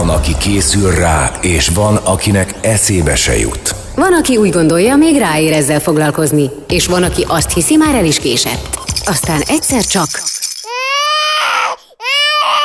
Van, aki készül rá, és van, akinek eszébe se jut. Van, aki úgy gondolja, még ráér ezzel foglalkozni, és van, aki azt hiszi, már el is késett. Aztán egyszer csak...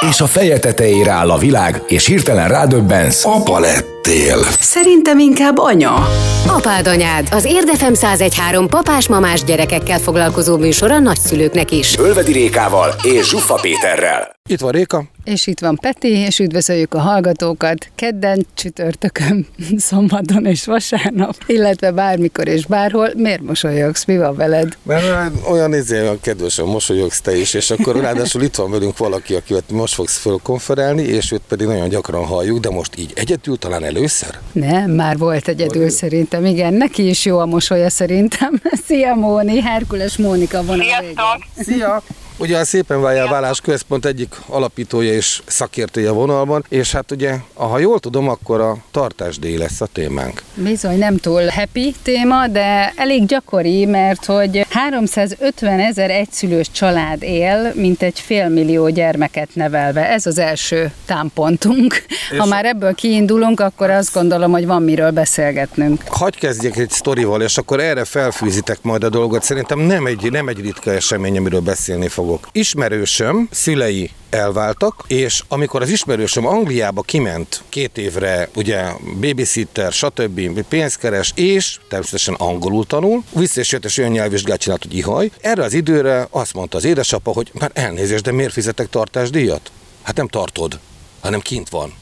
És a feje tetejére áll a világ, és hirtelen rádöbbensz. Apa lettél. Szerintem inkább anya. Apád anyád, az Érdefem 1013 papás-mamás gyerekekkel foglalkozó műsor a nagyszülőknek is. Ölvedi Rékával és Zsuffa Péterrel. Itt van Réka. És itt van Peti, és üdvözöljük a hallgatókat kedden, csütörtökön, szombaton és vasárnap, illetve bármikor és bárhol. Miért mosolyogsz? Mi van veled? Mert olyan izé, olyan kedvesen mosolyogsz te is, és akkor ráadásul itt van velünk valaki, akivel most fogsz fölkonferálni, és őt pedig nagyon gyakran halljuk, de most így egyedül talán először? Nem, már volt egyedül Vagy- szerintem, igen, neki is jó a mosolya szerintem. Szia Móni, Herkules Mónika van a végén. Szia! Ugye a Szépen Váljál Válás Központ egyik alapítója és szakértője a vonalban, és hát ugye, ha jól tudom, akkor a tartásdíj lesz a témánk. Bizony nem túl happy téma, de elég gyakori, mert hogy 350 ezer egyszülős család él, mint egy félmillió gyermeket nevelve. Ez az első támpontunk. Ha És- már ebből kiindulunk, akkor azt gondolom, hogy van miről beszélgetnünk. Hagy kezdjek egy sztorival, és akkor erre felfűzitek majd a dolgot. Szerintem nem egy, nem egy ritka esemény, amiről beszélni fogok. Ismerősöm szülei elváltak, és amikor az ismerősöm Angliába kiment két évre, ugye babysitter, stb. pénzkeres, és természetesen angolul tanul, vissza és jött, és olyan nyelvvizsgát csinált, hogy ihaj. Erre az időre azt mondta az édesapa, hogy már elnézést, de miért fizetek tartásdíjat? Hát nem tartod, hanem kint van.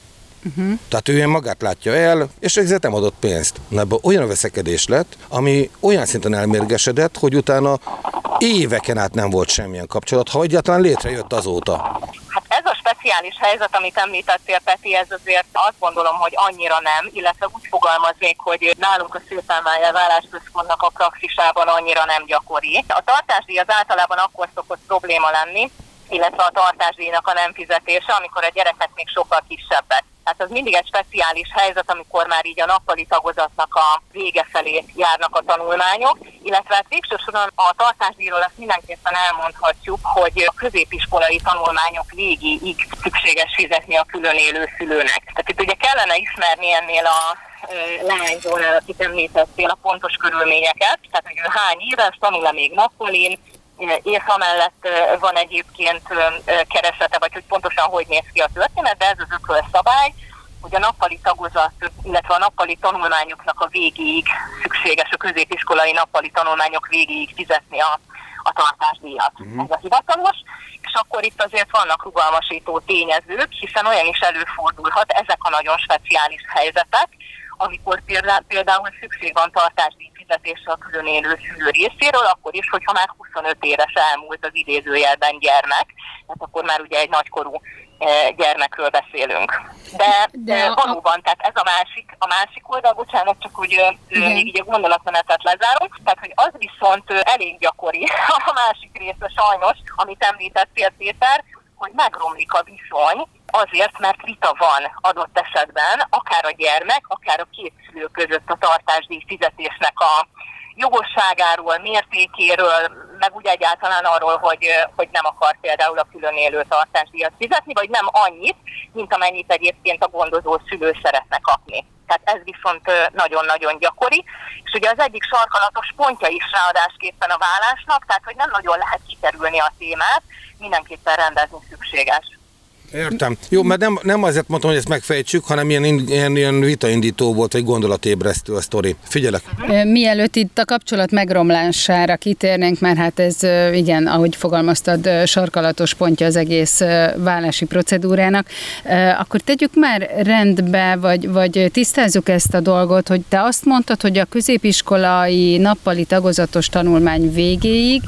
Uh-huh. Tehát ő magát látja el, és ezért nem adott pénzt. Na ebből olyan veszekedés lett, ami olyan szinten elmérgesedett, hogy utána éveken át nem volt semmilyen kapcsolat, ha egyáltalán létrejött azóta. Hát ez a speciális helyzet, amit említettél, Peti, ez azért azt gondolom, hogy annyira nem, illetve úgy fogalmaznék, hogy nálunk a szőfelmájá vállásközpontnak a praxisában annyira nem gyakori. A tartásdíj az általában akkor szokott probléma lenni, illetve a tartásdíjnak a nem fizetése, amikor a gyerekek még sokkal kisebbek. Hát az mindig egy speciális helyzet, amikor már így a nappali tagozatnak a vége felé járnak a tanulmányok, illetve hát végső soron a tartásdíjról azt mindenképpen elmondhatjuk, hogy a középiskolai tanulmányok végéig szükséges fizetni a külön élő szülőnek. Tehát itt ugye kellene ismerni ennél a ö, lányzónál, akit említettél, a pontos körülményeket, tehát hogy ő hány éves, tanul-e még nappalin, és amellett ö, van egyébként keresete, vagy hogy pontosan hogy néz ki a történet, de ez az ökölszabály, hogy a nappali tagozat, illetve a nappali tanulmányoknak a végéig szükséges, a középiskolai nappali tanulmányok végéig fizetni a, a tartásdíjat. Uh-huh. Ez a hivatalos, és akkor itt azért vannak rugalmasító tényezők, hiszen olyan is előfordulhat, ezek a nagyon speciális helyzetek, amikor például, például szükség van tartásdíj fizetésre a külön élő szülő részéről, akkor is, hogyha már 25 éves elmúlt az idézőjelben gyermek, tehát akkor már ugye egy nagykorú eh, gyermekről beszélünk. De, De De a- valóban, tehát ez a másik, a másik oldal, bocsánat, csak ö, ö, Igen. még így a gondolatmenetet lezárom, tehát hogy az viszont elég gyakori, a másik része sajnos, amit említettél Péter, hogy megromlik a viszony, azért, mert vita van adott esetben, akár a gyermek, akár a két szülő között a tartásdíj fizetésnek a jogosságáról, mértékéről, meg úgy egyáltalán arról, hogy, hogy nem akar például a külön élő tartásdíjat fizetni, vagy nem annyit, mint amennyit egyébként a gondozó szülő szeretne kapni. Tehát ez viszont nagyon-nagyon gyakori, és ugye az egyik sarkalatos pontja is ráadásképpen a vállásnak, tehát hogy nem nagyon lehet kikerülni a témát, mindenképpen rendezni szükséges. Értem. Jó, mert nem, nem azért mondtam, hogy ezt megfejtsük, hanem ilyen, ilyen, ilyen vitaindító volt, vagy gondolatébresztő a sztori. Figyelek. Mielőtt itt a kapcsolat megromlására kitérnénk, mert hát ez igen, ahogy fogalmaztad, sarkalatos pontja az egész vállási procedúrának, akkor tegyük már rendbe, vagy, vagy tisztázzuk ezt a dolgot, hogy te azt mondtad, hogy a középiskolai nappali tagozatos tanulmány végéig,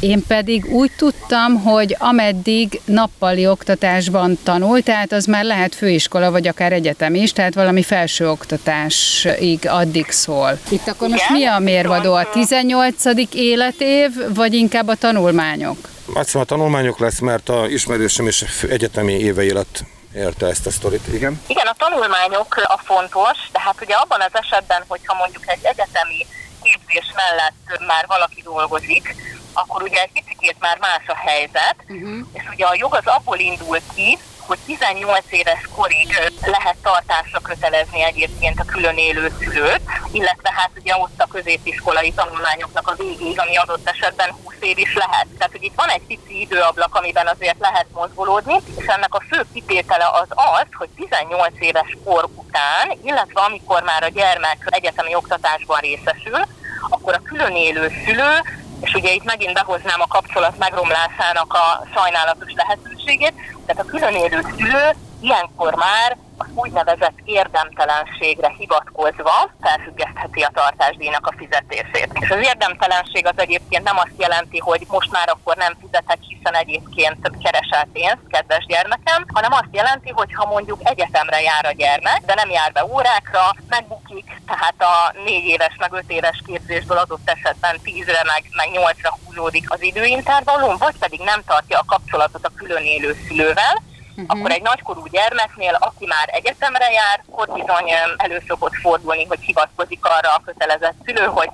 én pedig úgy tudtam, hogy ameddig nappali oktatásban tanul, tehát az már lehet főiskola, vagy akár egyetem is, tehát valami felsőoktatásig addig szól. Itt akkor most Igen, mi a mérvadó? A 18. életév, vagy inkább a tanulmányok? Azt hiszem a tanulmányok lesz, mert a ismerősöm is egyetemi évei alatt érte ezt a sztorit. Igen. Igen, a tanulmányok a fontos, de hát ugye abban az esetben, hogyha mondjuk egy egyetemi képzés mellett már valaki dolgozik, akkor ugye egy picit már más a helyzet, uh-huh. és ugye a jog az abból indul ki, hogy 18 éves korig lehet tartásra kötelezni egyébként a külön élő szülőt, illetve hát ugye ott a középiskolai tanulmányoknak a végéig, ami adott esetben 20 év is lehet. Tehát, hogy itt van egy pici időablak, amiben azért lehet mozgolódni, és ennek a fő kitétele az az, hogy 18 éves kor után, illetve amikor már a gyermek egyetemi oktatásban részesül, akkor a külön élő szülő és ugye itt megint behoznám a kapcsolat megromlásának a sajnálatos lehetőségét, tehát a külön élő szülő ilyenkor már az úgynevezett érdemtelenségre hivatkozva felfüggesztheti a tartásdíjnak a fizetését. És az érdemtelenség az egyébként nem azt jelenti, hogy most már akkor nem fizetek, hiszen egyébként keresel pénzt, kedves gyermekem, hanem azt jelenti, hogy ha mondjuk egyetemre jár a gyermek, de nem jár be órákra, megbukik, tehát a négy éves, meg öt éves képzésből adott esetben tízre, meg, meg nyolcra húzódik az időintervallum, vagy pedig nem tartja a kapcsolatot a külön élő szülővel, uh-huh. akkor egy nagykorú gyermeknél, aki már egyetemre jár, ott bizony elő fordulni, hogy hivatkozik arra a kötelezett szülő, hogy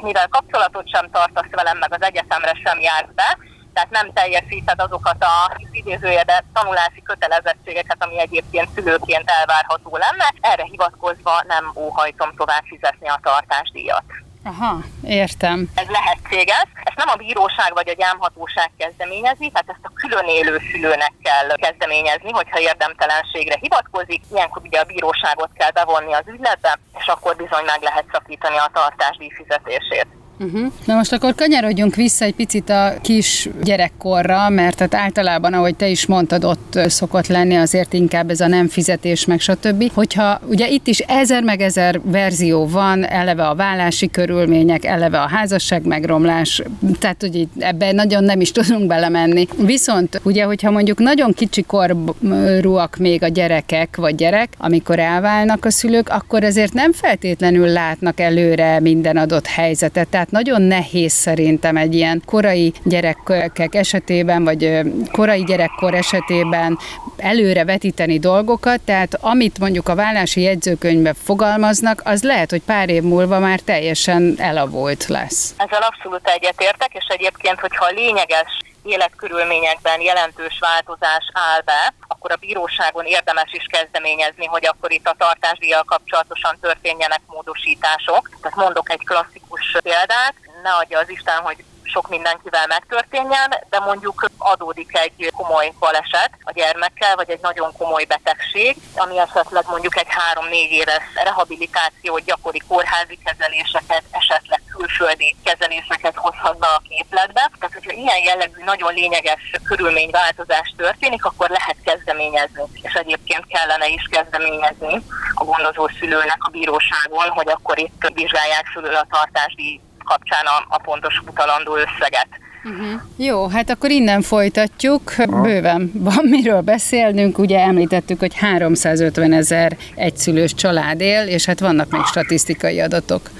mivel kapcsolatot sem tartasz velem, meg az egyetemre sem jársz be, tehát nem teljesíted azokat a idézője, de tanulási kötelezettségeket, ami egyébként szülőként elvárható lenne, erre hivatkozva nem óhajtom tovább fizetni a tartásdíjat. Aha, értem. Ez lehetséges. Ezt nem a bíróság vagy a gyámhatóság kezdeményezi, tehát ezt a külön élő szülőnek kell kezdeményezni, hogyha érdemtelenségre hivatkozik. Ilyenkor ugye a bíróságot kell bevonni az ügyletbe, és akkor bizony meg lehet szakítani a tartásdíj fizetését. Uh-huh. Na most akkor kanyarodjunk vissza egy picit a kis gyerekkorra, mert hát általában, ahogy te is mondtad, ott szokott lenni azért inkább ez a nem fizetés, meg stb. Hogyha ugye itt is ezer meg ezer verzió van, eleve a vállási körülmények, eleve a házasság megromlás, tehát hogy ebbe nagyon nem is tudunk belemenni. Viszont ugye, hogyha mondjuk nagyon kicsi korúak még a gyerekek, vagy gyerek, amikor elválnak a szülők, akkor ezért nem feltétlenül látnak előre minden adott helyzetet. Tehát nagyon nehéz szerintem egy ilyen korai gyerekek esetében, vagy korai gyerekkor esetében előre vetíteni dolgokat, tehát amit mondjuk a vállási jegyzőkönyvben fogalmaznak, az lehet, hogy pár év múlva már teljesen elavult lesz. Ezzel abszolút egyetértek, és egyébként, hogyha a lényeges életkörülményekben jelentős változás áll be, akkor a bíróságon érdemes is kezdeményezni, hogy akkor itt a tartásdíjjal kapcsolatosan történjenek módosítások. Tehát mondok egy klasszikus példát, ne adja az Isten, hogy sok mindenkivel megtörténjen, de mondjuk adódik egy komoly baleset a gyermekkel, vagy egy nagyon komoly betegség, ami esetleg mondjuk egy három-négy éves rehabilitációt, gyakori kórházi kezeléseket, esetleg külföldi kezeléseket hozhat be a képletbe. Tehát, hogyha ilyen jellegű nagyon lényeges körülményváltozás történik, akkor lehet kezdeményezni, és egyébként kellene is kezdeményezni a gondozó szülőnek a bíróságon, hogy akkor itt vizsgálják fölül a tartásdíj kapcsán a, a pontos utalandó összeget. Uh-huh. Jó, hát akkor innen folytatjuk. Bőven van miről beszélnünk. Ugye említettük, hogy 350 ezer egyszülős család él, és hát vannak még statisztikai adatok.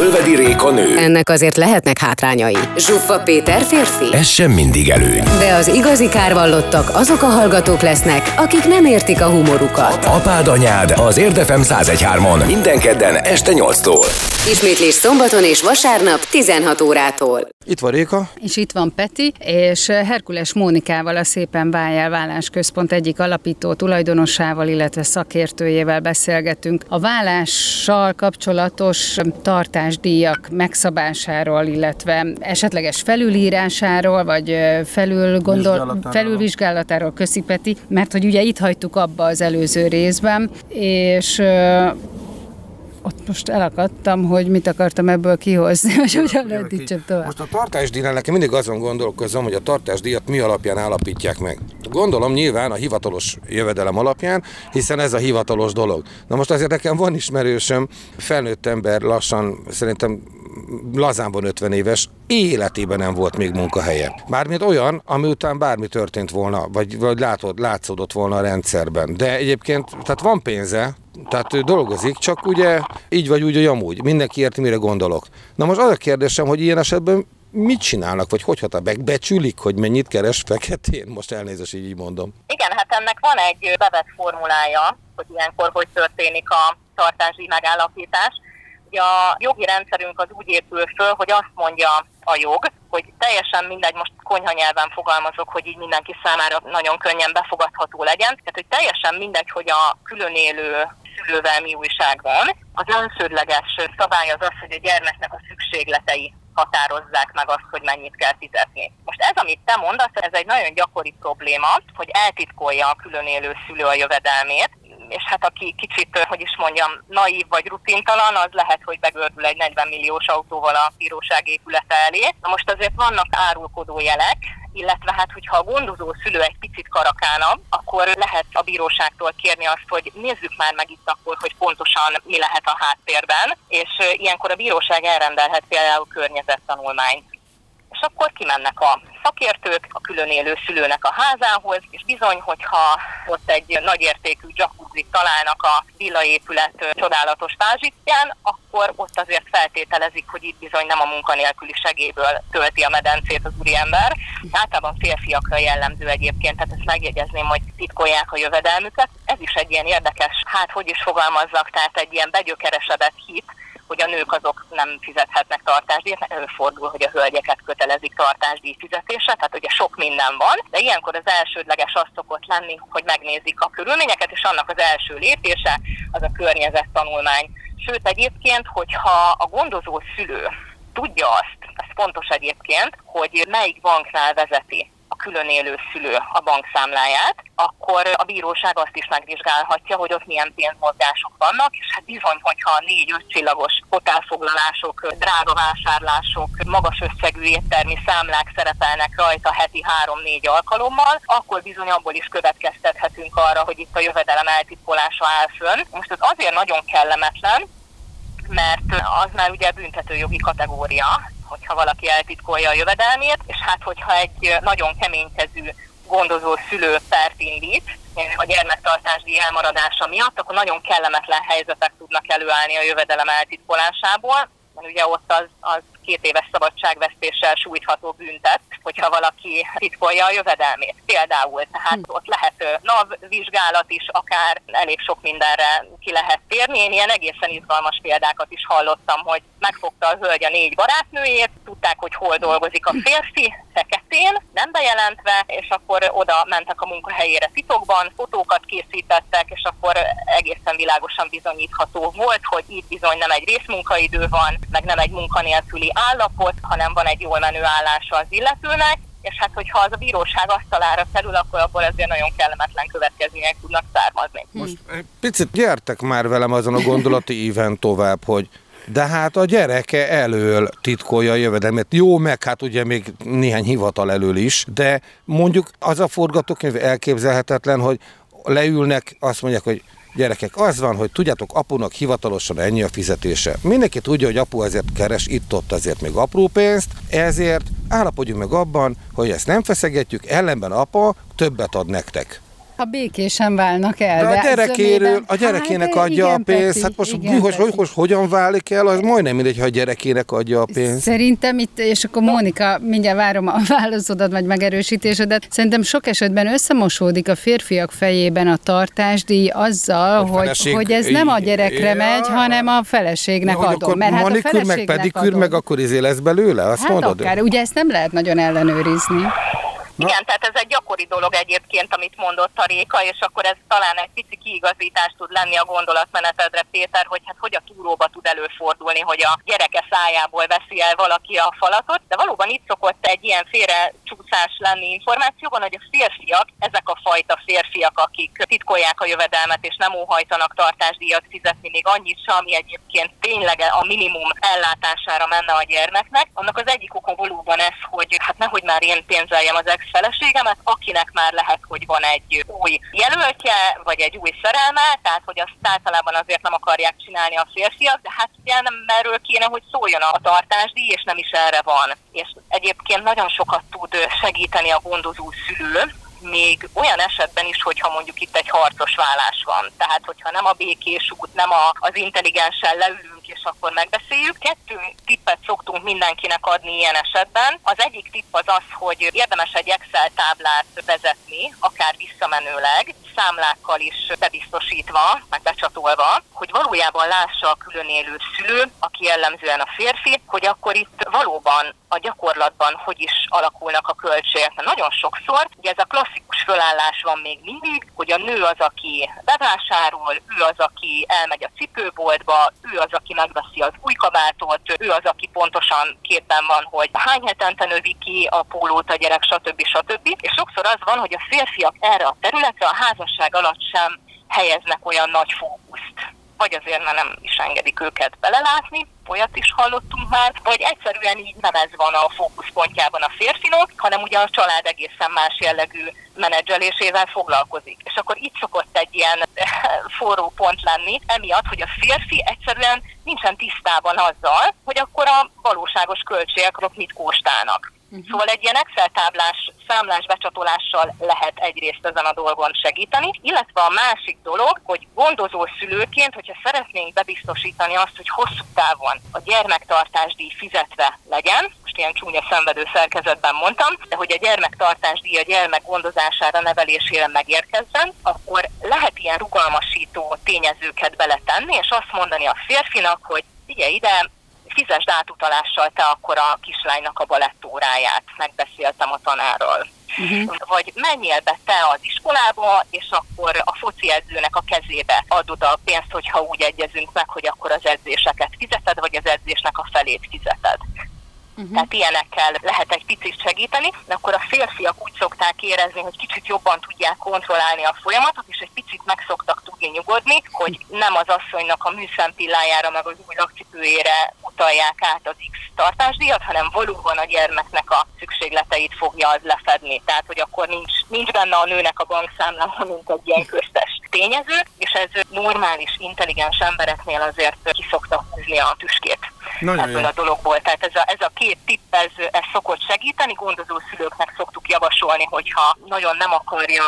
Ölvedi Réka nő. Ennek azért lehetnek hátrányai. Zsuffa Péter férfi. Ez sem mindig előny. De az igazi kárvallottak azok a hallgatók lesznek, akik nem értik a humorukat. Apád anyád az Érdefem 1013-on minden kedden este 8-tól. Ismétlés szombaton és vasárnap 16 órától. Itt van Réka. És itt van Peti, és Herkules Mónikával, a Szépen Váljál Vállás Központ egyik alapító tulajdonosával, illetve szakértőjével beszélgetünk a vállással kapcsolatos tartásdíjak megszabásáról, illetve esetleges felülírásáról, vagy felül gondol, felülvizsgálatáról, köszi Peti, mert hogy ugye itt hagytuk abba az előző részben, és ott most elakadtam, hogy mit akartam ebből kihozni, vagy hogyan itt tovább. Most a tartásdíjnál nekem mindig azon gondolkozom, hogy a tartásdíjat mi alapján állapítják meg. Gondolom nyilván a hivatalos jövedelem alapján, hiszen ez a hivatalos dolog. Na most azért nekem van ismerősöm, felnőtt ember lassan szerintem lazánban 50 éves, életében nem volt még munkahelye. Mármint olyan, ami után bármi történt volna, vagy, vagy látod, látszódott volna a rendszerben. De egyébként, tehát van pénze, tehát ő dolgozik, csak ugye így vagy úgy, hogy amúgy. Mindenki érti, mire gondolok. Na most az a kérdésem, hogy ilyen esetben mit csinálnak, vagy hogy hatá becsülik, hogy mennyit keres feketén? Most elnézést, így, így mondom. Igen, hát ennek van egy bevett formulája, hogy ilyenkor hogy történik a tartási megállapítás. Ugye a jogi rendszerünk az úgy épül föl, hogy azt mondja a jog, hogy teljesen mindegy, most konyha nyelven fogalmazok, hogy így mindenki számára nagyon könnyen befogadható legyen. Tehát, hogy teljesen mindegy, hogy a külön élő szülővel mi újság van. Az önsződleges szabály az az, hogy a gyermeknek a szükségletei határozzák meg azt, hogy mennyit kell fizetni. Most ez, amit te mondasz, ez egy nagyon gyakori probléma, hogy eltitkolja a külön szülő a jövedelmét, és hát aki kicsit, hogy is mondjam, naív vagy rutintalan, az lehet, hogy begördül egy 40 milliós autóval a bíróság épülete elé. Na most azért vannak árulkodó jelek, illetve hát, hogyha a gondozó szülő egy picit karakánabb, akkor lehet a bíróságtól kérni azt, hogy nézzük már meg itt akkor, hogy pontosan mi lehet a háttérben, és ilyenkor a bíróság elrendelhet például környezettanulmányt és akkor kimennek a szakértők a külön élő szülőnek a házához, és bizony, hogyha ott egy nagyértékű jacuzzi találnak a villaépület csodálatos tázsitján, akkor ott azért feltételezik, hogy itt bizony nem a munkanélküli segélyből tölti a medencét az úriember. Általában férfiakra jellemző egyébként, tehát ezt megjegyezném, hogy titkolják a jövedelmüket. Ez is egy ilyen érdekes, hát hogy is fogalmazzak, tehát egy ilyen begyökeresedett hit, hogy a nők azok nem fizethetnek tartásdíjat, előfordul, hogy a hölgyeket kötelezik tartásdíj fizetésre, tehát ugye sok minden van, de ilyenkor az elsődleges az szokott lenni, hogy megnézik a körülményeket, és annak az első lépése az a környezettanulmány. Sőt egyébként, hogyha a gondozó szülő tudja azt, ez fontos egyébként, hogy melyik banknál vezeti a külön élő szülő a bankszámláját, akkor a bíróság azt is megvizsgálhatja, hogy ott milyen pénzmozgások vannak, és hát bizony, hogyha négy-öt csillagos hotelfoglalások, drága vásárlások, magas összegű éttermi számlák szerepelnek rajta heti három-négy alkalommal, akkor bizony abból is következtethetünk arra, hogy itt a jövedelem eltitkolása áll fönn. Most ez azért nagyon kellemetlen, mert az már ugye büntetőjogi kategória, hogyha valaki eltitkolja a jövedelmét, és hát hogyha egy nagyon keménykezű gondozó szülő pert indít, a gyermektartásdíj elmaradása miatt, akkor nagyon kellemetlen helyzetek tudnak előállni a jövedelem eltitkolásából, mert ugye ott az, az két éves szabadságvesztéssel sújtható büntet, hogyha valaki titkolja a jövedelmét. Például, tehát hm. ott lehet NAV vizsgálat is, akár elég sok mindenre ki lehet térni. Én ilyen egészen izgalmas példákat is hallottam, hogy megfogta a hölgy a négy barátnőjét, tudták, hogy hol dolgozik a férfi, feketén, nem bejelentve, és akkor oda mentek a munkahelyére titokban, fotókat készítettek, és akkor egészen világosan bizonyítható volt, hogy itt bizony nem egy részmunkaidő van, meg nem egy munkanélküli állapot, hanem van egy jól menő állása az illetőnek, és hát hogyha az a bíróság asztalára kerül, akkor abból azért nagyon kellemetlen következmények tudnak származni. Most egy picit gyertek már velem azon a gondolati íven tovább, hogy de hát a gyereke elől titkolja a jövedelmet. Jó, meg hát ugye még néhány hivatal elől is, de mondjuk az a forgatókönyv elképzelhetetlen, hogy leülnek, azt mondják, hogy Gyerekek, az van, hogy tudjátok, apunak hivatalosan ennyi a fizetése. Mindenki tudja, hogy apu ezért keres itt-ott azért még apró pénzt, ezért állapodjunk meg abban, hogy ezt nem feszegetjük, ellenben apa többet ad nektek. Ha békésen válnak el. De, de a gyerekéről, a gyerekének hát, adja igen, a pénzt, Peti, hát most igen, hogy, hogy, hogy, hogyan válik el, az majdnem mindegy, ha a gyerekének adja a pénzt. Szerintem itt, és akkor Mónika, mindjárt várom a válaszodat, vagy megerősítésedet, szerintem sok esetben összemosódik a férfiak fejében a tartásdíj azzal, a hogy, feleség, hogy ez nem a gyerekre ja, megy, hanem a feleségnek ja, adom. Mert hát a feleségnek meg pedikűr, meg akkor izé lesz belőle, azt hát mondod? Akár, ugye ezt nem lehet nagyon ellenőrizni. Na. Igen, tehát ez egy gyakori dolog egyébként, amit mondott a Réka, és akkor ez talán egy pici kiigazítás tud lenni a gondolatmenetedre, Péter, hogy hát hogy a túróba tud előfordulni, hogy a gyereke szájából veszi el valaki a falatot, de valóban itt szokott egy ilyen félre csúszás lenni információban, hogy a férfiak, ezek a fajta férfiak, akik titkolják a jövedelmet és nem óhajtanak tartásdíjat fizetni még annyit sem, ami egyébként tényleg a minimum ellátására menne a gyermeknek, annak az egyik oka valóban ez, hogy hát nehogy már én pénzeljem az ex feleségemet, akinek már lehet, hogy van egy új jelöltje, vagy egy új szerelme, tehát hogy azt általában azért nem akarják csinálni a férfiak, de hát ugye nem erről kéne, hogy szóljon a tartásdíj, és nem is erre van. És egyébként nagyon sokat tud segíteni a gondozó szülő, még olyan esetben is, hogyha mondjuk itt egy harcos vállás van. Tehát, hogyha nem a békés út, nem a, az intelligensen leülünk, és akkor megbeszéljük. Kettő tippet szoktunk mindenkinek adni ilyen esetben. Az egyik tipp az az, hogy érdemes egy Excel táblát vezetni, akár visszamenőleg, számlákkal is bebiztosítva, meg becsatolva, hogy valójában lássa a külön élő szülő, aki jellemzően a férfi, hogy akkor itt valóban a gyakorlatban hogy is alakulnak a költségek. Nagyon sokszor, ugye ez a klasszikus fölállás van még mindig, hogy a nő az, aki bevásárol, ő az, aki elmegy a cipőboltba, ő az, aki megveszi az új kabátot, ő az, aki pontosan képben van, hogy hány hetente növi ki a pólót a gyerek, stb. stb. És sokszor az van, hogy a férfiak erre a területre a házasság alatt sem helyeznek olyan nagy fókuszt vagy azért mert nem is engedik őket belelátni, olyat is hallottunk már, vagy egyszerűen így nem ez van a fókuszpontjában a férfinok, hanem ugye a család egészen más jellegű menedzselésével foglalkozik. És akkor itt szokott egy ilyen forró pont lenni, emiatt, hogy a férfi egyszerűen nincsen tisztában azzal, hogy akkor a valóságos költségek mit kóstálnak. Uh-huh. Szóval egy ilyen Excel táblás, számlás becsatolással lehet egyrészt ezen a dolgon segíteni, illetve a másik dolog, hogy gondozó szülőként, hogyha szeretnénk bebiztosítani azt, hogy hosszú távon a gyermektartásdíj fizetve legyen, most ilyen csúnya szenvedő szerkezetben mondtam, de hogy a gyermektartásdíj a gyermek gondozására, nevelésére megérkezzen, akkor lehet ilyen rugalmasító tényezőket beletenni, és azt mondani a férfinak, hogy figyelj ide, fizesd átutalással te akkor a kislánynak a balettóráját, megbeszéltem a tanárral. Uh-huh. Vagy menjél be te az iskolába, és akkor a foci edzőnek a kezébe adod a pénzt, hogyha úgy egyezünk meg, hogy akkor az edzéseket fizeted, vagy az edzésnek a felét fizeted. Uh-huh. Tehát ilyenekkel lehet egy picit segíteni, de akkor a férfiak úgy szokták érezni, hogy kicsit jobban tudják kontrollálni a folyamatot, és egy picit meg szoktak tudni nyugodni, hogy nem az asszonynak a műszempillájára, meg az új lakcipőjére utalják át az X tartásdíjat, hanem valóban a gyermeknek a szükségleteit fogja az lefedni. Tehát, hogy akkor nincs, nincs benne a nőnek a bankszámlában, mint egy ilyen köztes tényező, és ez normális, intelligens embereknél azért ki szokta húzni a tüskét nagyon ebből jó. a dologból. Tehát ez a, ez a két tipp, ez, ez szokott segíteni. Gondozó szülőknek szoktuk javasolni, hogyha nagyon nem akarja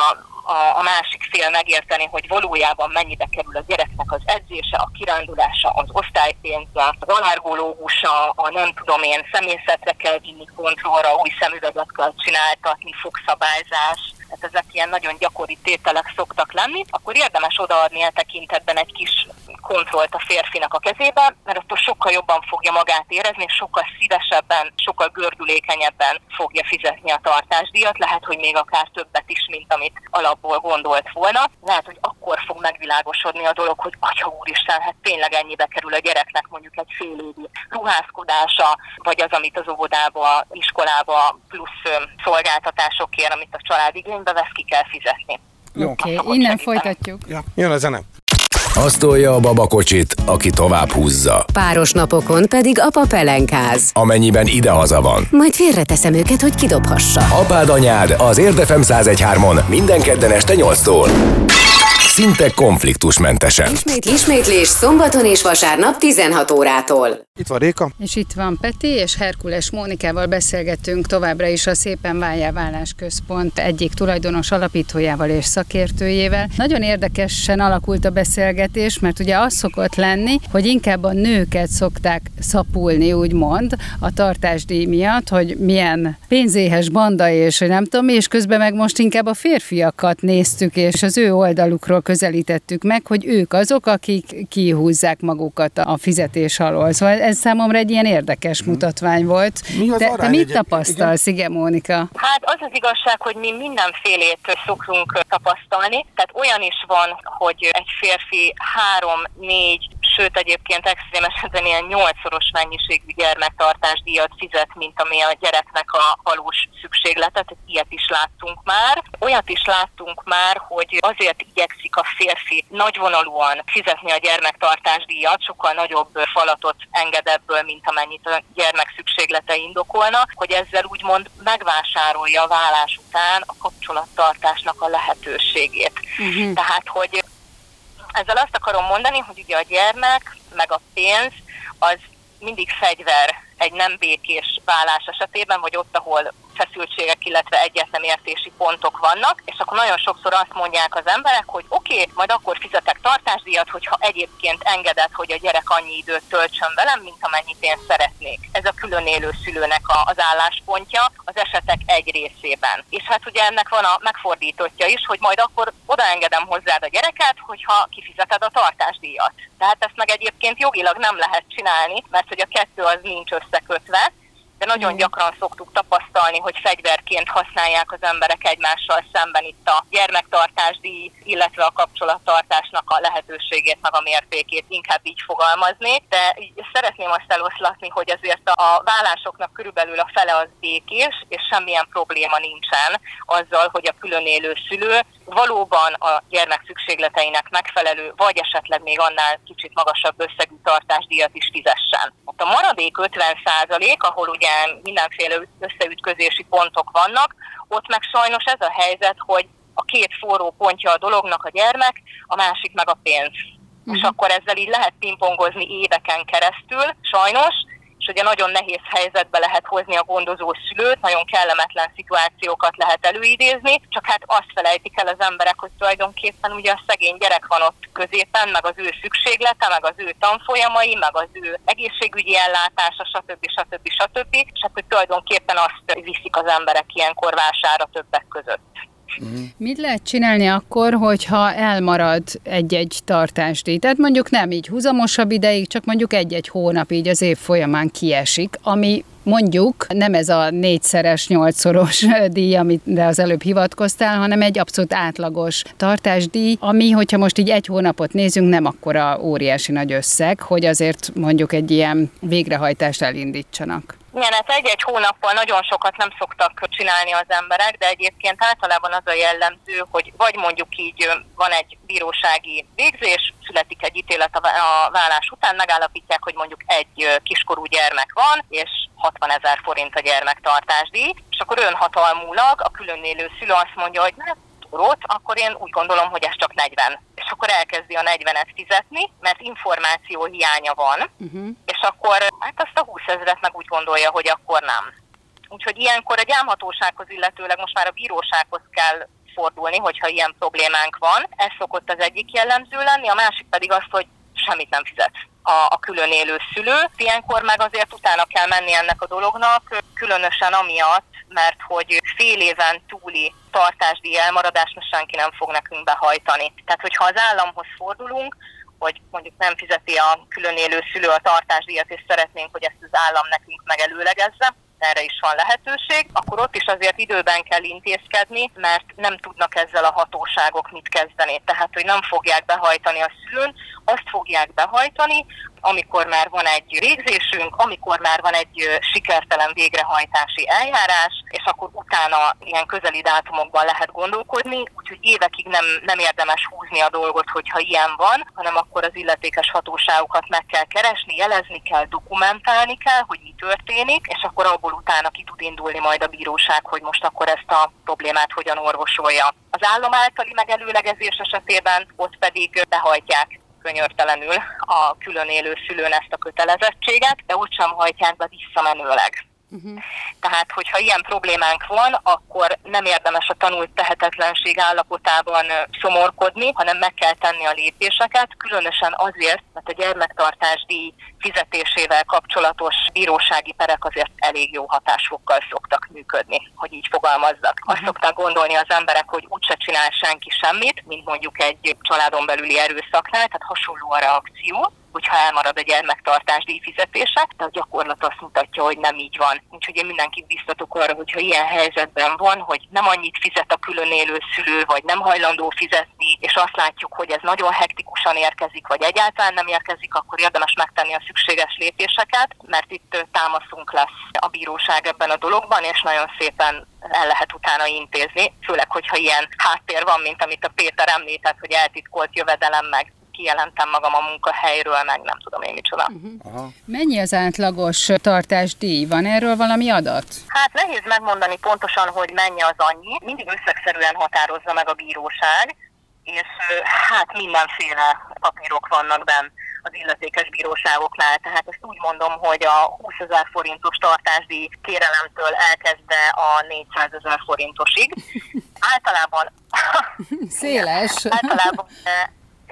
a, másik fél megérteni, hogy valójában mennyibe kerül a gyereknek az edzése, a kirándulása, az osztálypénze, az alárgológusa, a nem tudom én, szemészetre kell vinni kontrollra, új szemüveget kell csináltatni, fogszabályzás, tehát ezek ilyen nagyon gyakori tételek szoktak lenni, akkor érdemes odaadni a tekintetben egy kis kontrollt a férfinak a kezébe, mert attól sokkal jobban fogja magát érezni, és sokkal szívesebben, sokkal gördülékenyebben fogja fizetni a tartásdíjat, lehet, hogy még akár többet is, mint amit alapból gondolt volna. Lehet, hogy akkor fog megvilágosodni a dolog, hogy atya úristen, hát tényleg ennyibe kerül a gyereknek mondjuk egy fél évi ruházkodása, vagy az, amit az óvodába, iskolába plusz szolgáltatásokért, amit a család igénybe vesz, ki kell fizetni. Oké, okay, innen segíteni. folytatjuk. Ja. Jön a zene. Azt tolja a babakocsit, aki tovább húzza. Páros napokon pedig apa pelenkáz. Amennyiben idehaza van. Majd félreteszem őket, hogy kidobhassa. Apád anyád az Érdefem 1013-on minden kedden este 8-tól szinte konfliktusmentesen. Ismét, ismétlés szombaton és vasárnap 16 órától. Itt van Réka. És itt van Peti, és Herkules Mónikával beszélgetünk továbbra is a Szépen Váljá Vállás Központ egyik tulajdonos alapítójával és szakértőjével. Nagyon érdekesen alakult a beszélgetés, mert ugye az szokott lenni, hogy inkább a nőket szokták szapulni, úgymond, a tartásdíj miatt, hogy milyen pénzéhes banda és hogy nem tudom, és közben meg most inkább a férfiakat néztük, és az ő oldalukról közelítettük meg, hogy ők azok, akik kihúzzák magukat a fizetés alól. Szóval ez számomra egy ilyen érdekes mhm. mutatvány volt. Mi te, te mit tapasztalsz, igen, Mónika? Hát az az igazság, hogy mi mindenfélét szoktunk tapasztalni. Tehát olyan is van, hogy egy férfi három-négy sőt egyébként extrém esetben ilyen nyolcszoros mennyiségű gyermektartásdíjat fizet, mint ami a gyereknek a valós szükségletet, ilyet is láttunk már. Olyat is láttunk már, hogy azért igyekszik a férfi nagyvonalúan fizetni a gyermektartásdíjat, sokkal nagyobb falatot enged ebből, mint amennyit a gyermek szükséglete indokolna, hogy ezzel úgymond megvásárolja a vállás után a kapcsolattartásnak a lehetőségét. Uh-huh. Tehát, hogy ezzel azt akarom mondani, hogy ugye a gyermek, meg a pénz, az mindig fegyver egy nem békés vállás esetében, vagy ott, ahol feszültségek, illetve egyetlen értési pontok vannak, és akkor nagyon sokszor azt mondják az emberek, hogy oké, okay, majd akkor fizetek tartásdíjat, hogyha egyébként engedett, hogy a gyerek annyi időt töltsön velem, mint amennyit én szeretnék. Ez a külön élő szülőnek az álláspontja az esetek egy részében. És hát ugye ennek van a megfordítottja is, hogy majd akkor odaengedem hozzád a gyereket, hogyha kifizeted a tartásdíjat. Tehát ezt meg egyébként jogilag nem lehet csinálni, mert hogy a kettő az nincs összekötve, de nagyon gyakran szoktuk tapasztalni, hogy fegyverként használják az emberek egymással szemben itt a gyermektartásdíj, illetve a kapcsolattartásnak a lehetőségét, meg a mértékét, inkább így fogalmazni, de szeretném azt eloszlatni, hogy azért a vállásoknak körülbelül a fele az békés, és semmilyen probléma nincsen azzal, hogy a külön élő szülő valóban a gyermek szükségleteinek megfelelő, vagy esetleg még annál kicsit magasabb összegű tartásdíjat is fizessen. Ott a maradék 50% ahol ugye mindenféle összeütközési pontok vannak, ott meg sajnos ez a helyzet, hogy a két forró pontja a dolognak a gyermek, a másik meg a pénz. Uh-huh. És akkor ezzel így lehet pingpongozni éveken keresztül, sajnos, ugye nagyon nehéz helyzetbe lehet hozni a gondozó szülőt, nagyon kellemetlen szituációkat lehet előidézni, csak hát azt felejtik el az emberek, hogy tulajdonképpen ugye a szegény gyerek van ott középen, meg az ő szükséglete, meg az ő tanfolyamai, meg az ő egészségügyi ellátása, stb. stb. stb. És hát hogy tulajdonképpen azt viszik az emberek ilyenkor vására többek között. Uh-huh. Mit lehet csinálni akkor, hogyha elmarad egy-egy tartásdíj? Tehát mondjuk nem így húzamosabb ideig, csak mondjuk egy-egy hónap így az év folyamán kiesik, ami mondjuk nem ez a négyszeres, nyolcszoros díj, amire az előbb hivatkoztál, hanem egy abszolút átlagos tartásdíj, ami, hogyha most így egy hónapot nézünk, nem akkora óriási nagy összeg, hogy azért mondjuk egy ilyen végrehajtást elindítsanak. Igen, hát egy-egy hónappal nagyon sokat nem szoktak csinálni az emberek, de egyébként általában az a jellemző, hogy vagy mondjuk így van egy bírósági végzés, születik egy ítélet a vállás után, megállapítják, hogy mondjuk egy kiskorú gyermek van, és 60 ezer forint a gyermektartásdíj, és akkor önhatalmulag a külön élő szülő azt mondja, hogy hát eurót, akkor én úgy gondolom, hogy ez csak 40. És akkor elkezdi a 40-et fizetni, mert információ hiánya van, uh-huh. és akkor hát azt a 20 ezeret meg úgy gondolja, hogy akkor nem. Úgyhogy ilyenkor a gyámhatósághoz illetőleg most már a bírósághoz kell fordulni, hogyha ilyen problémánk van. Ez szokott az egyik jellemző lenni, a másik pedig az, hogy semmit nem fizet a, a külön élő szülő. Ilyenkor meg azért utána kell menni ennek a dolognak, különösen amiatt, mert hogy fél éven túli tartásdíj elmaradást most senki nem fog nekünk behajtani. Tehát, hogyha az államhoz fordulunk, hogy mondjuk nem fizeti a külön élő szülő a tartásdíjat, és szeretnénk, hogy ezt az állam nekünk megelőlegezze, erre is van lehetőség, akkor ott is azért időben kell intézkedni, mert nem tudnak ezzel a hatóságok mit kezdeni. Tehát, hogy nem fogják behajtani a szülőn, azt fogják behajtani, amikor már van egy végzésünk, amikor már van egy sikertelen végrehajtási eljárás, és akkor utána ilyen közeli dátumokban lehet gondolkodni, úgyhogy évekig nem, nem érdemes húzni a dolgot, hogyha ilyen van, hanem akkor az illetékes hatóságokat meg kell keresni, jelezni kell, dokumentálni kell, hogy mi történik, és akkor abból utána ki tud indulni majd a bíróság, hogy most akkor ezt a problémát hogyan orvosolja. Az állam általi megelőlegezés esetében ott pedig behajtják könyörtelenül a külön élő szülőn ezt a kötelezettséget, de úgy sem hajtják be visszamenőleg. Uh-huh. Tehát, hogyha ilyen problémánk van, akkor nem érdemes a tanult tehetetlenség állapotában szomorkodni, hanem meg kell tenni a lépéseket, különösen azért, mert a gyermektartásdíj fizetésével kapcsolatos bírósági perek azért elég jó hatásfokkal szoktak működni, hogy így fogalmazzak. Uh-huh. Azt szokták gondolni az emberek, hogy úgyse csinál senki semmit, mint mondjuk egy családon belüli erőszaknál, tehát hasonló a reakció hogyha elmarad a gyermektartás díjfizetése, de a gyakorlat azt mutatja, hogy nem így van. Úgyhogy én mindenkit biztatok arra, hogyha ilyen helyzetben van, hogy nem annyit fizet a külön élő szülő, vagy nem hajlandó fizetni, és azt látjuk, hogy ez nagyon hektikusan érkezik, vagy egyáltalán nem érkezik, akkor érdemes megtenni a szükséges lépéseket, mert itt támaszunk lesz a bíróság ebben a dologban, és nagyon szépen el lehet utána intézni, főleg, hogyha ilyen háttér van, mint amit a Péter említett, hogy eltitkolt jövedelem meg kijelentem magam a munkahelyről, meg nem tudom én micsoda. Uh-huh. Mennyi az átlagos tartásdíj? Van erről valami adat? Hát nehéz megmondani pontosan, hogy mennyi az annyi. Mindig összegszerűen határozza meg a bíróság, és hát mindenféle papírok vannak benne. az illetékes bíróságoknál. Tehát ezt úgy mondom, hogy a 20 ezer forintos tartásdíj kérelemtől elkezdve a 400 ezer forintosig. Általában... Széles. általában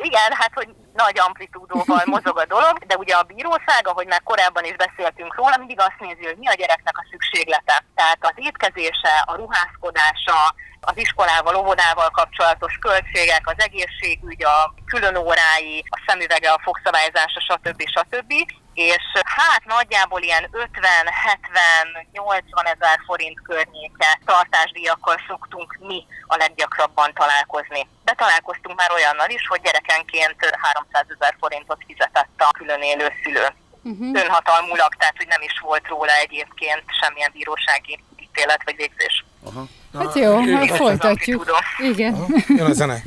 igen, hát hogy nagy amplitúdóval mozog a dolog, de ugye a bíróság, ahogy már korábban is beszéltünk róla, mindig azt nézi, hogy mi a gyereknek a szükséglete. Tehát az étkezése, a ruházkodása, az iskolával, óvodával kapcsolatos költségek, az egészségügy, a külön órái, a szemüvege, a fogszabályzása, stb. stb. És hát nagyjából ilyen 50, 70, 80 ezer forint környéke tartásdíjakkal szoktunk mi a leggyakrabban találkozni. De találkoztunk már olyannal is, hogy gyerekenként 300 ezer forintot fizetett a külön élő szülő. Uh-huh. Önhatalmulag, tehát hogy nem is volt róla egyébként semmilyen bírósági ítélet vagy végzés. Aha. Hát jó, hát folytatjuk. Igen. Jön a zene.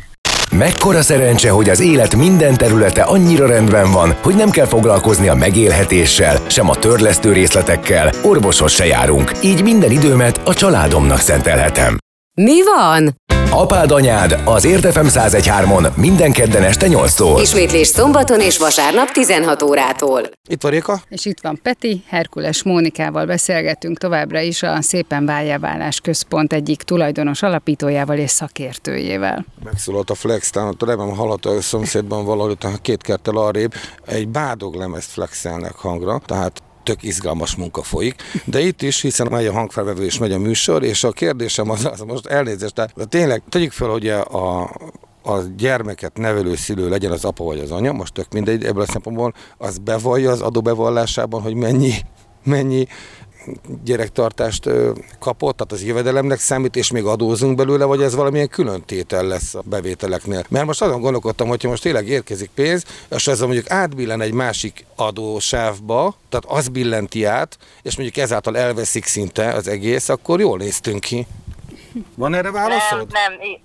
Mekkora szerencse, hogy az élet minden területe annyira rendben van, hogy nem kell foglalkozni a megélhetéssel, sem a törlesztő részletekkel, orvoshoz se járunk, így minden időmet a családomnak szentelhetem. Mi van? Apád anyád az Értefem 1013-on minden kedden este 8-tól. Ismétlés szombaton és vasárnap 16 órától. Itt van Réka. És itt van Peti, Herkules Mónikával beszélgetünk továbbra is a Szépen Váljáválás Központ egyik tulajdonos alapítójával és szakértőjével. Megszólalt a Flex, talán remélem hallott a szomszédban valahol, két kertel arrébb, egy bádog lemezt flexelnek hangra, tehát tök izgalmas munka folyik, de itt is, hiszen megy a hangfelvevő és megy a műsor, és a kérdésem az, az most elnézést, tehát tényleg tegyük fel, hogy a, a gyermeket nevelő szülő legyen az apa vagy az anya, most tök mindegy, ebből a szempontból az bevallja az adóbevallásában, hogy mennyi mennyi gyerektartást kapott, tehát az jövedelemnek számít, és még adózunk belőle, vagy ez valamilyen külön tétel lesz a bevételeknél. Mert most azon gondolkodtam, hogyha most tényleg érkezik pénz, és ez mondjuk átbillen egy másik adósávba, tehát az billenti át, és mondjuk ezáltal elveszik szinte az egész, akkor jól néztünk ki. Van erre válaszod? Nem, nem,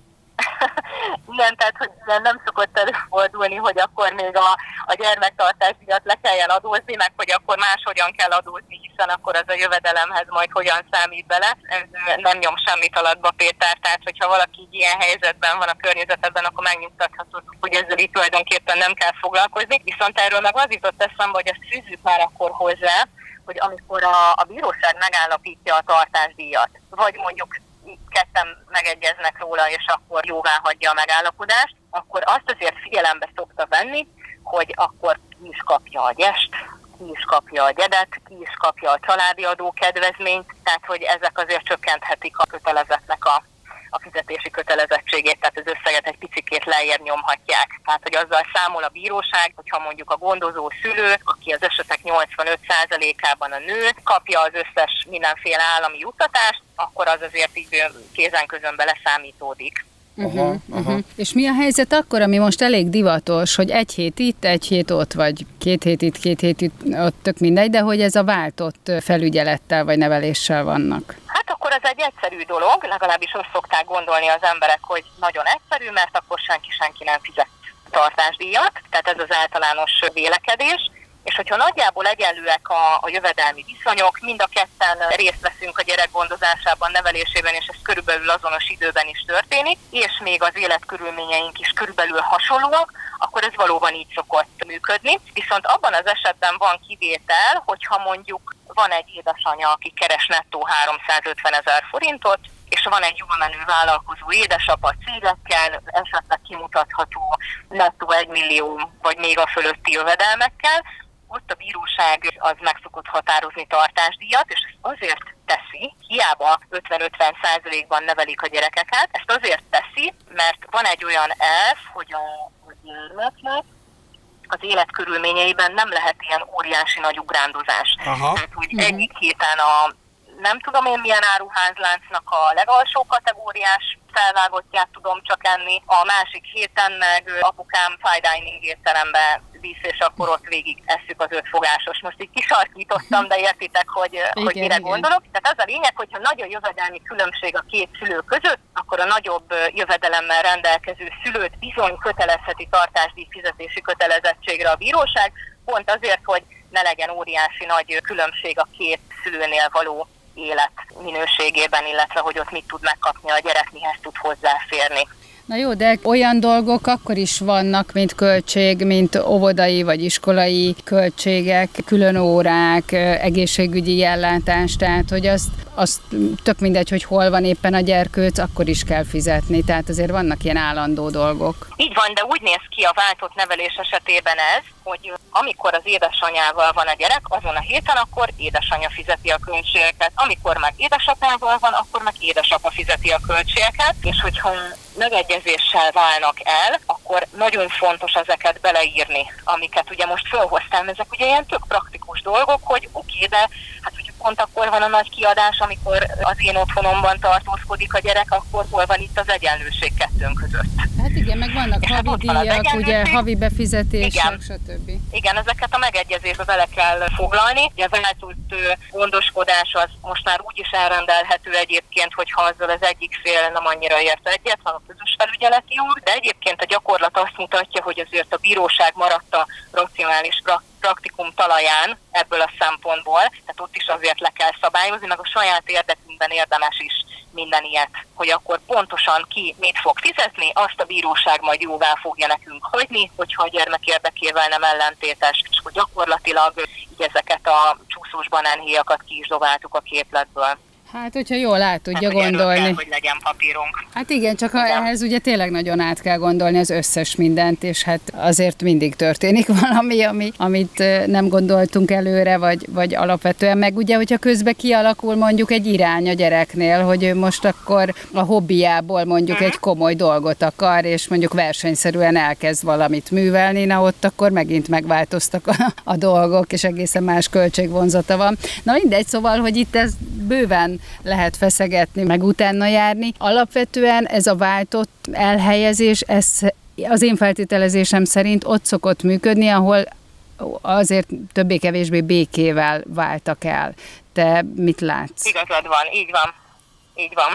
nem, tehát hogy nem szokott előfordulni, hogy akkor még a, a gyermektartás miatt le kelljen adózni, meg hogy akkor máshogyan kell adózni, hiszen akkor az a jövedelemhez majd hogyan számít bele. Ez nem nyom semmit alatba, Péter, tehát hogyha valaki ilyen helyzetben van a környezetben, akkor megnyugtathatod, hogy ezzel itt tulajdonképpen nem kell foglalkozni. Viszont erről meg az jutott eszembe, hogy ezt fűzzük már akkor hozzá, hogy amikor a, a bíróság megállapítja a tartásdíjat, vagy mondjuk ketten megegyeznek róla, és akkor jóvá hagyja a megállapodást, akkor azt azért figyelembe szokta venni, hogy akkor ki is kapja a gyest, ki is kapja a gyedet, ki is kapja a családi adó kedvezményt, tehát hogy ezek azért csökkenthetik a kötelezetnek a a fizetési kötelezettségét, tehát az összeget egy picikét lejjebb nyomhatják. Tehát, hogy azzal számol a bíróság, hogyha mondjuk a gondozó szülő, aki az esetek 85%-ában a nő, kapja az összes mindenféle állami juttatást, akkor az azért így kézen közön beleszámítódik. Uh-huh, aha, uh-huh. aha. És mi a helyzet akkor, ami most elég divatos, hogy egy hét itt, egy hét ott, vagy két hét itt, két hét itt, ott tök mindegy, de hogy ez a váltott felügyelettel vagy neveléssel vannak? Hát akkor ez egy egyszerű dolog, legalábbis azt szokták gondolni az emberek, hogy nagyon egyszerű, mert akkor senki senki nem fizet tartásdíjat, tehát ez az általános vélekedés és hogyha nagyjából egyenlőek a, a jövedelmi viszonyok, mind a ketten részt veszünk a gyerek gondozásában, nevelésében, és ez körülbelül azonos időben is történik, és még az életkörülményeink is körülbelül hasonlóak, akkor ez valóban így szokott működni. Viszont abban az esetben van kivétel, hogyha mondjuk van egy édesanyja, aki keres nettó 350 ezer forintot, és van egy jól menő vállalkozó édesapa cégekkel, esetleg kimutatható nettó 1 millió vagy még a fölötti jövedelmekkel, ott a bíróság az meg szokott határozni tartásdíjat, és ezt azért teszi, hiába 50-50 százalékban nevelik a gyerekeket, ezt azért teszi, mert van egy olyan elf, hogy a, a gyermeknek az életkörülményeiben nem lehet ilyen óriási nagy ugrándozás. Aha. Tehát, hogy uh-huh. egyik héten a nem tudom én milyen áruházláncnak a legalsó kategóriás felvágottját tudom csak enni, a másik héten meg apukám fine dining étterembe visz, és akkor ott végig eszük az ötfogásos. Most így kisarkítottam, de értitek, hogy, igen, hogy mire igen. gondolok. Tehát az a lényeg, hogyha nagy a jövedelmi különbség a két szülő között, akkor a nagyobb jövedelemmel rendelkező szülőt bizony kötelezheti tartásdíj fizetési kötelezettségre a bíróság, pont azért, hogy ne legyen óriási nagy különbség a két szülőnél való élet minőségében, illetve hogy ott mit tud megkapni a gyerek, mihez tud hozzáférni. Na jó, de olyan dolgok akkor is vannak, mint költség, mint óvodai vagy iskolai költségek, külön órák, egészségügyi ellátás, tehát hogy azt, azt tök mindegy, hogy hol van éppen a gyerkőc, akkor is kell fizetni, tehát azért vannak ilyen állandó dolgok. Így van, de úgy néz ki a váltott nevelés esetében ez, hogy amikor az édesanyával van a gyerek, azon a héten akkor édesanyja fizeti a költségeket. Amikor meg édesapával van, akkor meg édesapa fizeti a költségeket, és hogyha megegyezéssel válnak el, akkor nagyon fontos ezeket beleírni, amiket ugye most felhoztam. Ezek ugye ilyen tök praktikus dolgok, hogy oké, okay, de hát hogyha pont akkor van a nagy kiadás, amikor az én otthonomban tartózkodik a gyerek, akkor hol van itt az egyenlőség kettőnk között. Hát igen, meg vannak és havi hát díjak, ugye havi befizetések, igen. stb. Igen, ezeket a megegyezésbe bele kell foglalni. Ugye az eltúlt gondoskodás az most már úgy is elrendelhető egyébként, hogyha azzal az egyik fél nem annyira ért egyet, van a közös felügyeleti úr, de egyébként a gyakorlat azt mutatja, hogy azért a bíróság maradt a racionális praktikum talaján ebből a szempontból, tehát ott is azért le kell szabályozni, meg a saját érdekünkben érdemes is minden ilyet, hogy akkor pontosan ki mit fog fizetni, azt a bíróság majd jóvá fogja nekünk hagyni, hogyha a gyermek érdekével nem ellentétes, és hogy gyakorlatilag így ezeket a csúszós banánhéjakat ki is dobáltuk a képletből. Hát, hogyha jól át tudja hát, gondolni. Kell, hogy legyen papírunk. Hát igen, csak igen. ehhez ugye tényleg nagyon át kell gondolni az összes mindent, és hát azért mindig történik valami, ami, amit nem gondoltunk előre, vagy, vagy alapvetően meg ugye, hogyha közben kialakul mondjuk egy irány a gyereknél, hogy ő most akkor a hobbiából mondjuk uh-huh. egy komoly dolgot akar, és mondjuk versenyszerűen elkezd valamit művelni, na ott akkor megint megváltoztak a, a dolgok, és egészen más költségvonzata van. Na mindegy, szóval, hogy itt ez bőven lehet feszegetni, meg utána járni. Alapvetően ez a váltott elhelyezés, ez az én feltételezésem szerint ott szokott működni, ahol azért többé-kevésbé békével váltak el. Te mit látsz? Igazad van, így van. Így van.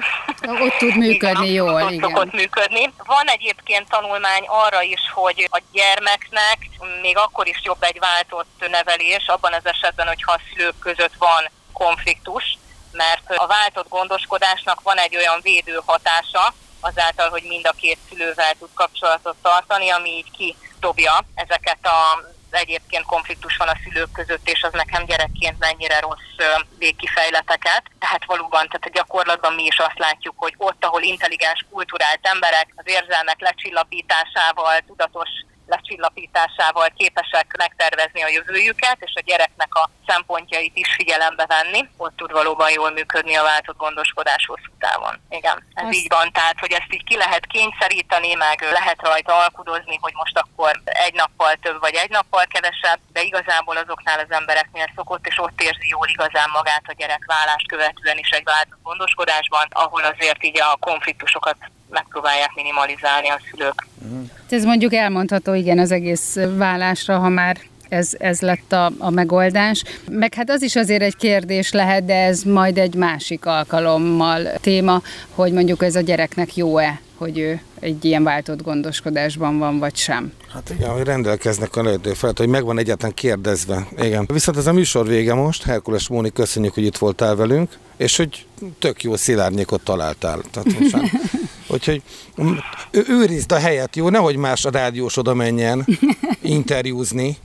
Ott tud működni így jól, ott igen. szokott működni. Van egyébként tanulmány arra is, hogy a gyermeknek még akkor is jobb egy váltott nevelés, abban az esetben, hogyha a szülők között van konfliktus, mert a váltott gondoskodásnak van egy olyan védő hatása, azáltal, hogy mind a két szülővel tud kapcsolatot tartani, ami így kidobja ezeket a egyébként konfliktus van a szülők között, és az nekem gyerekként mennyire rossz végkifejleteket. Tehát valóban, tehát a gyakorlatban mi is azt látjuk, hogy ott, ahol intelligens, kulturált emberek az érzelmek lecsillapításával, tudatos lecsillapításával képesek megtervezni a jövőjüket, és a gyereknek a szempontjait is figyelembe venni, ott tud valóban jól működni a váltott gondoskodás hosszú távon. Igen, ez Azt... így van, tehát hogy ezt így ki lehet kényszeríteni, meg lehet rajta alkudozni, hogy most akkor egy nappal több vagy egy nappal kevesebb, de igazából azoknál az embereknél szokott, és ott érzi jól igazán magát a gyerek vállást követően is egy váltott gondoskodásban, ahol azért így a konfliktusokat megpróbálják minimalizálni a szülők. Ez mondjuk elmondható, igen, az egész vállásra, ha már ez, ez lett a, a megoldás. Meg hát az is azért egy kérdés lehet, de ez majd egy másik alkalommal téma, hogy mondjuk ez a gyereknek jó-e, hogy ő egy ilyen váltott gondoskodásban van, vagy sem. Hát igen, hogy rendelkeznek a lehető felett, hogy megvan egyáltalán kérdezve. Igen. Viszont ez a műsor vége most. Herkules Móni, köszönjük, hogy itt voltál velünk, és hogy tök jó szilárnyékot találtál. Tehát most úgyhogy őrizd a helyet, jó? Nehogy más a rádiós oda menjen interjúzni.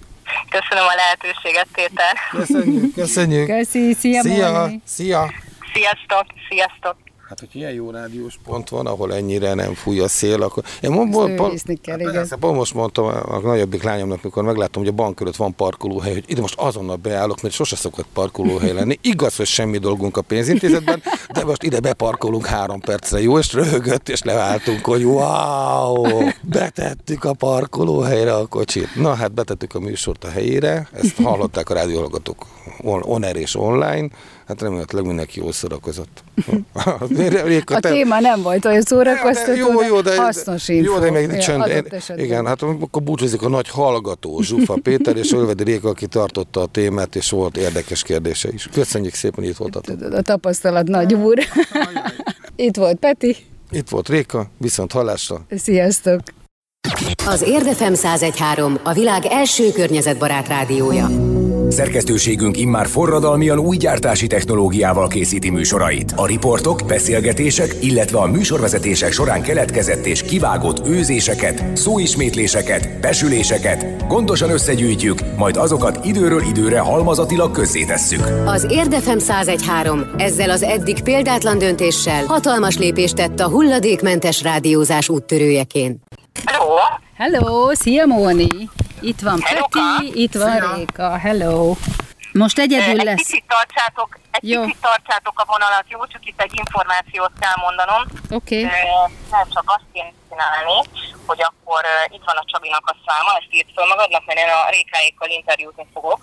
Köszönöm a lehetőséget, Péter. Köszönjük, köszönjük. Köszi, szia, Szia, szia. Sziasztok, sziasztok. Hát, hogy ilyen jó rádiós pont van, ahol ennyire nem fúj a szél, akkor... Én mo- mo- pont, kell, hát persze, pont most mondtam a nagyobbik lányomnak, mikor megláttam, hogy a bank előtt van parkolóhely, hogy ide most azonnal beállok, mert sose szokott parkolóhely lenni. Igaz, hogy semmi dolgunk a pénzintézetben, de most ide beparkolunk három percre, jó? És röhögött, és leváltunk, hogy wow, betettük a parkolóhelyre a kocsit. Na hát betettük a műsort a helyére, ezt hallották a rádióhallgatók on air és online, hát remélhetőleg mindenki jól szórakozott. a téma nem volt olyan szórakoztató, jó, jó, de, hasznos info. Jó, de még ja, csönd, én, igen, hát akkor búcsúzik a nagy hallgató Zsufa Péter és Ölvedi Réka, aki tartotta a témát, és volt érdekes kérdése is. Köszönjük szépen, hogy itt voltatok. A tapasztalat nagy úr. itt volt Peti. Itt volt Réka, viszont hallásra. Sziasztok! Az Érdefem 1013 a világ első környezetbarát rádiója. Szerkesztőségünk immár forradalmian új gyártási technológiával készíti műsorait. A riportok, beszélgetések, illetve a műsorvezetések során keletkezett és kivágott őzéseket, szóismétléseket, besüléseket gondosan összegyűjtjük, majd azokat időről időre halmazatilag közzétesszük. Az Érdefem 1013 ezzel az eddig példátlan döntéssel hatalmas lépést tett a hulladékmentes rádiózás úttörőjeként. Hello! Hello, szia Móni! Itt van. Peti, itt van Réka, hello! Most egyedül Egy lesz. kicsit tartsátok, egy Jó. kicsit tartsátok a vonalat, jó? Csak itt egy információt kell mondanom. Oké. Ö, Nem csak azt kéne csinálni, hogy akkor itt van a Csabinak a száma, ezt írt föl magadnak, mert én a Rékáékkal interjúzni fogok.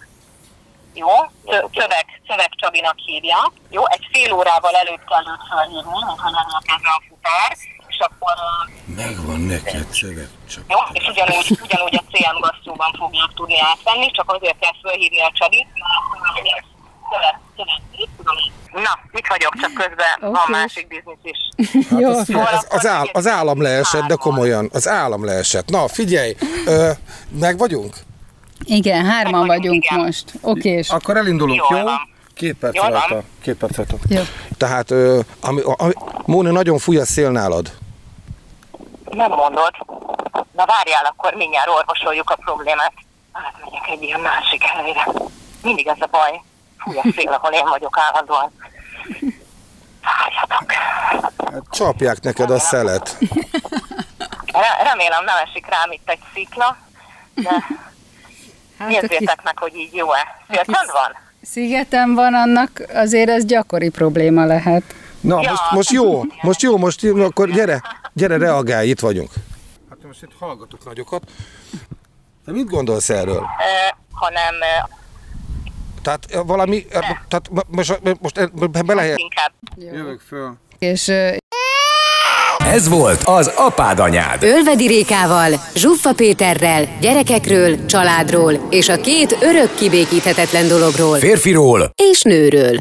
Jó? Szöveg, Szöveg Csabinak hívja. Jó? Egy fél órával előtt kell őt felhívni, mint hogy elérkezne a futár, akkor Megvan neked szöveg csak. jó, és ugyanúgy, ugyanúgy a CM gasszóban fogják tudni átvenni, csak azért kell fölhívni a. Szövet, szövet, Na, itt vagyok, csak közben van Oké. másik biznisz is. Jó, Az, az, az, áll, az állam leesett, de komolyan, az állam leesett. Na, figyelj, ö, meg vagyunk? igen, hárman Meg vagyunk, vagyunk igen. most. Oké, és Akkor elindulunk, Jól jó? van. Két perc Jól van. Két perc rajta. jó. Tehát, ö, ami, ami, Móni, nagyon fúj a szél nálad. Nem mondod. Na várjál, akkor mindjárt orvosoljuk a problémát. Átmegyek egy ilyen másik helyre. Mindig ez a baj. Fúj a szél, ahol én vagyok állandóan. Várjatok. Hát, csapják neked a szelet. Re- remélem nem esik rám itt egy szikla, de Hát, meg, hogy így jó-e. Féltend van? szigeten van, annak azért ez gyakori probléma lehet. Na, Ja. most, most jó, most jó, most jó, akkor gyere, gyere, reagálj, itt vagyunk. Hát most itt hallgatok nagyokat. Te mit gondolsz erről? Ö, hanem Tehát valami, ö, tehát mo- most, most bele... inkább Jövök föl. És Ez volt az Apád Anyád. Ölvedi Rékával, Zsuffa Péterrel, gyerekekről, családról és a két örök kibékíthetetlen dologról Férfiról és nőről.